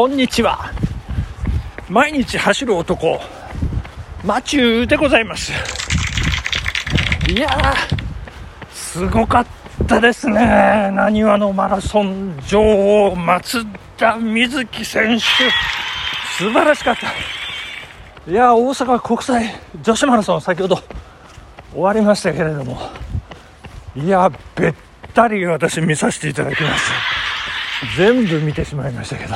こんにちは。毎日走る男マチューでございます。いやーすごかったですね。なにわのマラソン女王松田瑞生選手。素晴らしかった。いや大阪国際女子マラソン先ほど終わりましたけれども。いやべったり私見させていただきました全部見てしまいましたけど。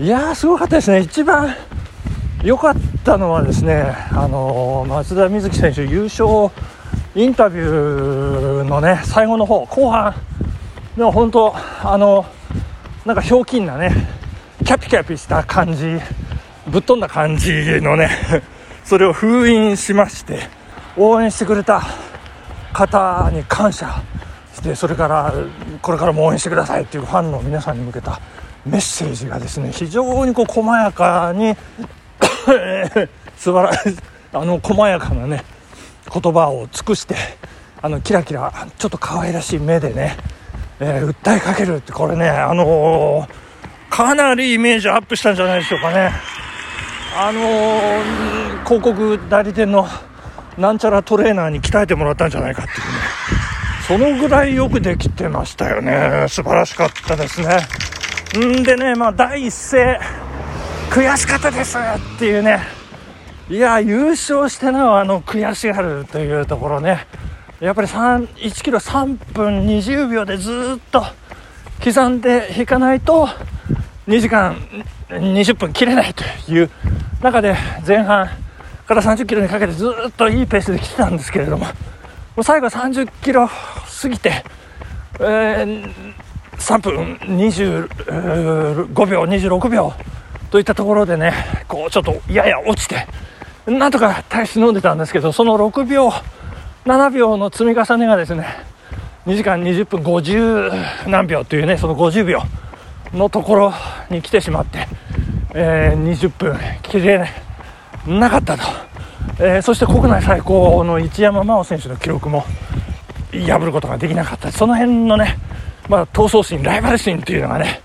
いやーすごかったですね。一番良かったのはですねあのー、松田瑞生選手優勝インタビューのね最後の方後半。でも本当あのなんかひょうきんなねキャピキャピした感じぶっ飛んだ感じのね それを封印しまして応援してくれた方に感謝してそれからこれからも応援してくださいっていうファンの皆さんに向けたメッセージがですね非常にこう細やかに 素晴らしいあの細やかなね言葉を尽くしてあのキラキラちょっと可愛らしい目でね、えー、訴えかけるってこれねあのー、かなりイメージアップしたんじゃないでしょうかね。あのー、広告代理店のなんちゃらトレーナーに鍛えてもらったんじゃないかっていうね。そのぐらいよくできてましたよね。素晴らしかったですね。んでねまあ第一声悔しかったですっていうね。いや優勝してなおあの悔しがるというところね。やっぱり1キロ3分20秒でずっと刻んでいかないと2時間20分切れないという中で前半から30キロにかけてずっといいペースで来てたんですけれどももう最後30キロ過ぎて、えー、3分25秒26秒といったところでねこうちょっとやや落ちてなんとか耐え忍んでたんですけどその6秒7秒の積み重ねがですね2時間20分50何秒というねその50秒のところに来てしまって、えー、20分切れなかったと、えー、そして国内最高の一山真央選手の記録も破ることができなかった。その辺のね、まあ、闘争心ライバル心っていうのがね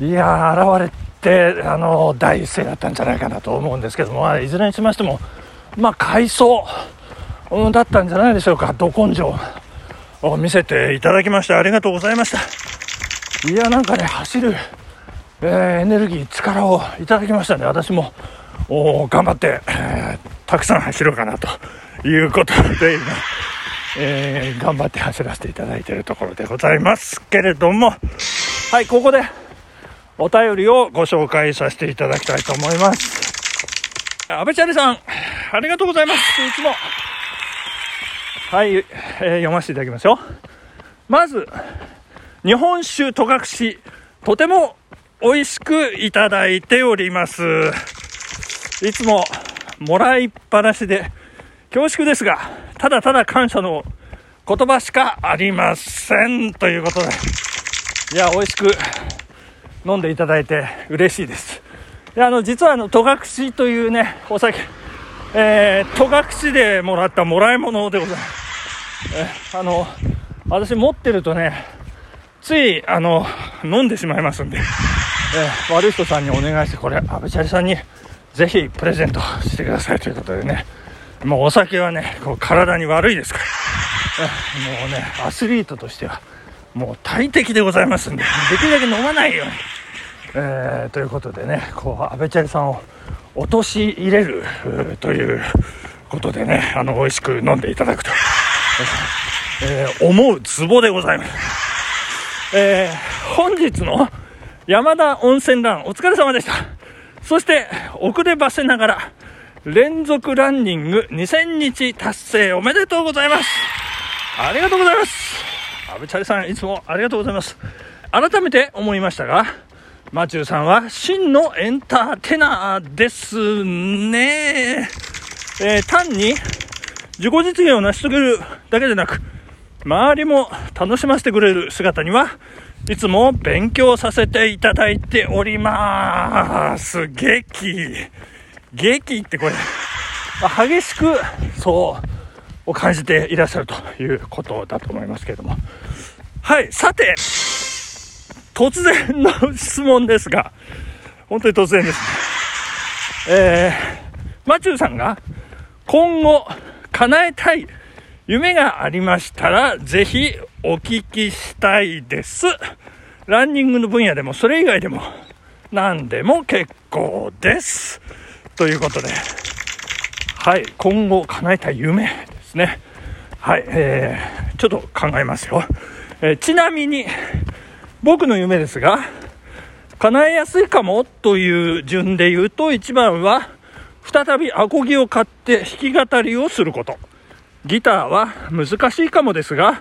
いやー現れてあの第一声だったんじゃないかなと思うんですけども、まあ、いずれにしましてもまあ快走だったんじゃないでしょうか。ど根性を見せていただきましてありがとうございました。いやなんかね走る、えー、エネルギー力をいただきましたね。私もお頑張って、えー、たくさん走ろうかなということで今、えー、頑張って走らせていただいているところでございますけれども。はいここでお便りをご紹介させていただきたいと思います。安倍チャリさんありがとうございます。いつも。はい、えー、読ませていただきますよ。まず日本酒戸隠とても美味しくいただいております。いつももらいっぱなしで恐縮ですが、ただただ感謝の言葉しかありません。ということで、いや、美味しく飲んでいただいて嬉しいです。であの、実はあの、戸隠というね、お酒、えー、戸隠でもらったもらい物でございます。えあの、私持ってるとね、つい、あの、飲んでしまいますんで、えー、悪い人さんにお願いして、これ、阿部チャリさんにぜひプレゼントしてくださいということでね、もうお酒はね、こう体に悪いですから、もうね、アスリートとしては、もう大敵でございますんで、できるだけ飲まないように。えー、ということでね、こう、安倍チャリさんを陥れるということでね、あの、美味しく飲んでいただくと、えー、思うツボでございます。えー、本日の山田温泉ラン、お疲れ様でした。そして、遅ればせながら、連続ランニング2000日達成おめでとうございます。ありがとうございます。阿部チャリさん、いつもありがとうございます。改めて思いましたが、マチューさんは真のエンターテナーですね。えー、単に自己実現を成し遂げるだけでなく、周りも楽しませてくれる姿には、いつも勉強させていただいております。劇。劇ってこれ、激しく、そう、を感じていらっしゃるということだと思いますけれども。はい、さて、突然の質問ですが、本当に突然ですね。えー、マチューさんが今後叶えたい夢がありましたら、ぜひお聞きしたいです。ランニングの分野でも、それ以外でも、何でも結構です。ということで、はい、今後叶えた夢ですね。はい、えー、ちょっと考えますよ。えー、ちなみに、僕の夢ですが、叶えやすいかもという順で言うと、一番は、再びアコギを買って弾き語りをすること。ギターは難しいかもですが、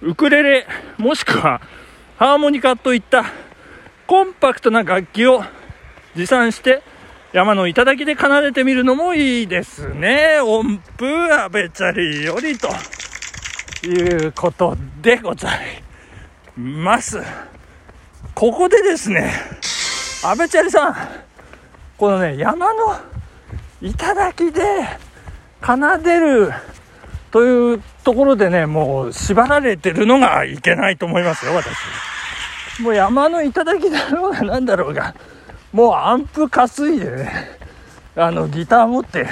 ウクレレもしくはハーモニカといったコンパクトな楽器を持参して山の頂で奏でてみるのもいいですね。音符アベチャリよりということでございます。ここでですね、アベチャリさん、このね、山の頂で奏でるというところでね、もう縛られてるのがいけないと思いますよ、私。もう山の頂だろうが何だろうが、もうアンプ担いでね、あの、ギター持って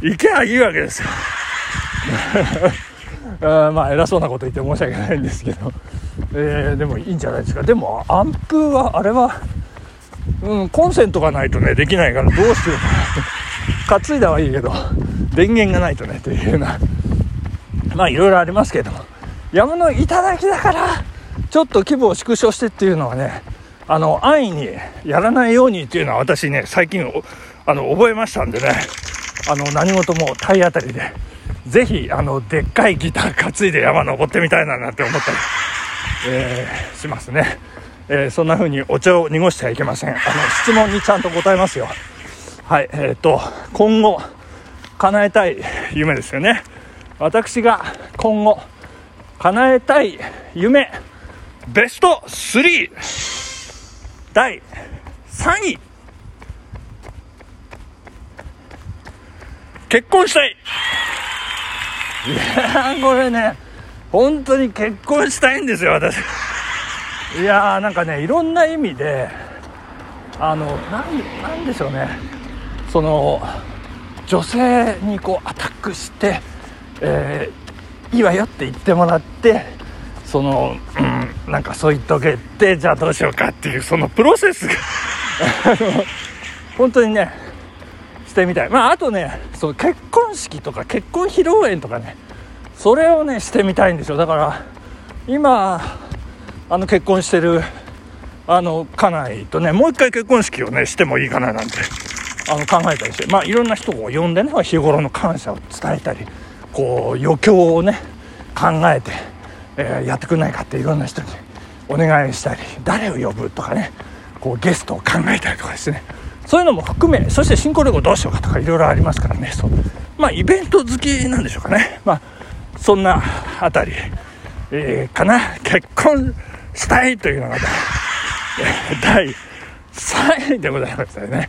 行けばいいわけですよ。あまあ、偉そうなこと言って申し訳ないんですけど、えー、でもいいんじゃないですか。でも、アンプは、あれは、うん、コンセントがないとね、できないからどうしようかな。担いだはいいけど、電源がないとね、というようなまあいろいろありますけども山の頂だからちょっと規模を縮小してっていうのはねあの安易にやらないようにっていうのは私ね最近あの覚えましたんでね。あの何事も体当たりでぜひあのでっかいギター担いで山登ってみたいななんて思ったり、えー、しますね、えー、そんな風にお茶を濁してはいけません。あの質問にちゃんと答えますよ。はいえー、と今後叶えたい夢ですよね。私が今後叶えたい夢ベスト3第3位。結婚したい。いやこれね本当に結婚したいんですよ私。いやーなんかねいろんな意味であのなんなんでしょうね。その女性にこうアタックしてえー、いいわよって言ってもらってその、うん、なんかそう言っとけってじゃあどうしようかっていうそのプロセスが。本当にねしてみたい。まああとねそう結婚式とか結婚披露宴とかねそれをねしてみたいんですよ。だから今あの結婚してるあの家内とねもう一回結婚式をねしてもいいかななんてあの考えたりして。まあいろんな人を呼んでね日頃の感謝を伝えたりこう余興をね考えて、えー、やってくんないかっていろんな人にお願いしたり誰を呼ぶとかねこうゲストを考えたりとかですね。そういうのも含めそして進行旅行どうしようかとかいろいろありますからね。そう。まあイベント好きなんでしょうかね。まあそんなあたり、えー、かな。結婚したいというのが、第3位でございましたよね。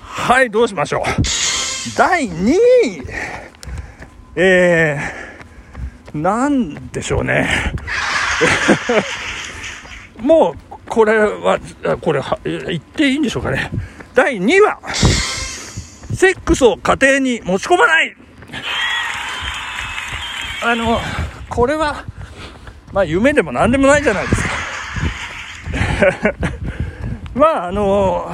はいどうしましょう。第2位。え、なんでしょうね。もう、これは、これは、言っていいんでしょうかね。第2話、セックスを家庭に持ち込まないあの、これは、まあ夢でも何でもないじゃないですか。まああの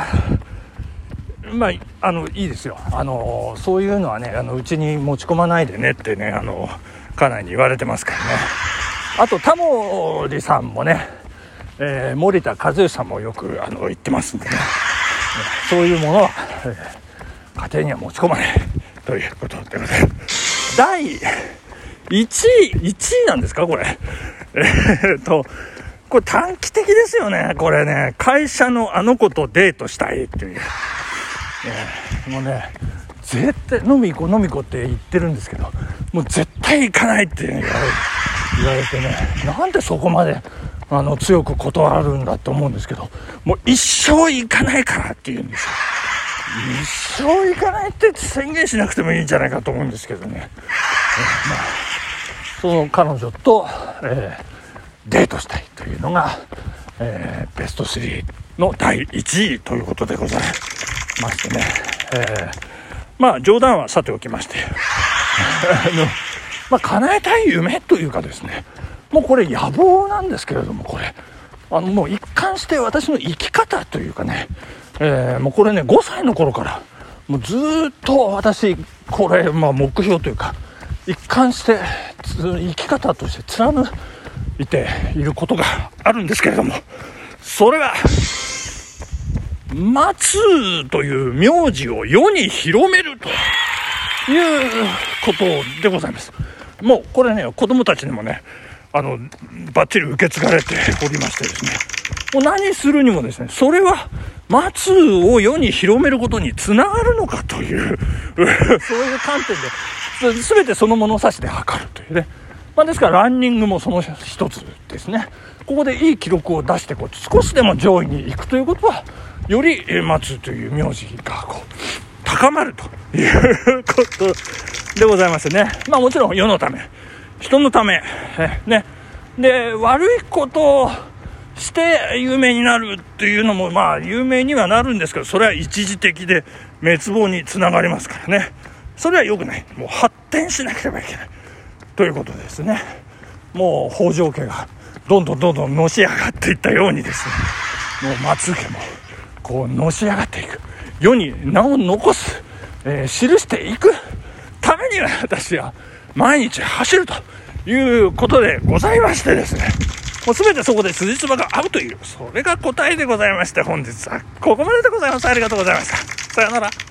まあ、あのいいですよあのそういうのはねあのうちに持ち込まないでねってねあの家内に言われてますからね。あとタモリさんもね、えー、森田和義さんもよくあの言ってますんでね。そういうものは、えー、家庭には持ち込まないということでございます。第1位1位なんですかこれ。えー、っとこれ短期的ですよね。これね会社のあの子とデートしたいっていう。もうね絶対飲み行こう飲み行こうって言ってるんですけどもう絶対行かないって言われ言われてねなんでそこまであの強く断るんだって思うんですけどもう一生行かないからって言うんですよ。一生行かないって宣言しなくてもいいんじゃないかと思うんですけどね、えまあ、その彼女と、えー、デートしたいというのが、えー、ベスト3の第1位ということでございましてね、えー、まあ冗談はさておきまして。あの、まあ、叶えたい夢というかですね。もうこれ野望なんですけれどもこれ。あのもう一貫して私の生き方というかね、えー、もうこれね5歳の頃からもうずっと私これ、まあ、目標というか一貫して生き方として貫いていることがあるんですけれども。それは松という名字を世に広めるということでございます。もうこれね、子供たちにもね、あの、バッチリ受け継がれておりましてですね、もう何するにもですね、それは松を世に広めることにつながるのかという、そういう観点で、全てその物差しで測るというね。まあ、ですからランニングもその一つですね。ここでいい記録を出してこう、少しでも上位に行くということは、より松という名字がこう、高まるということでございますね。まあもちろん世のため、人のため、ね。で、悪いことをして有名になるっていうのも、まあ有名にはなるんですけど、それは一時的で滅亡につながりますからね。それは良くない。もう発展しなければいけない。ということですね。もう北条家がどんどんどんどんのし上がっていったようにですね、もう松家もこうのし上がっていく。世に名を残す、えー、記していくためには私は毎日走るということでございましてですね、もう全てそこで辻褄が合うという、それが答えでございまして、本日はここまででございます。ありがとうございました。さようなら。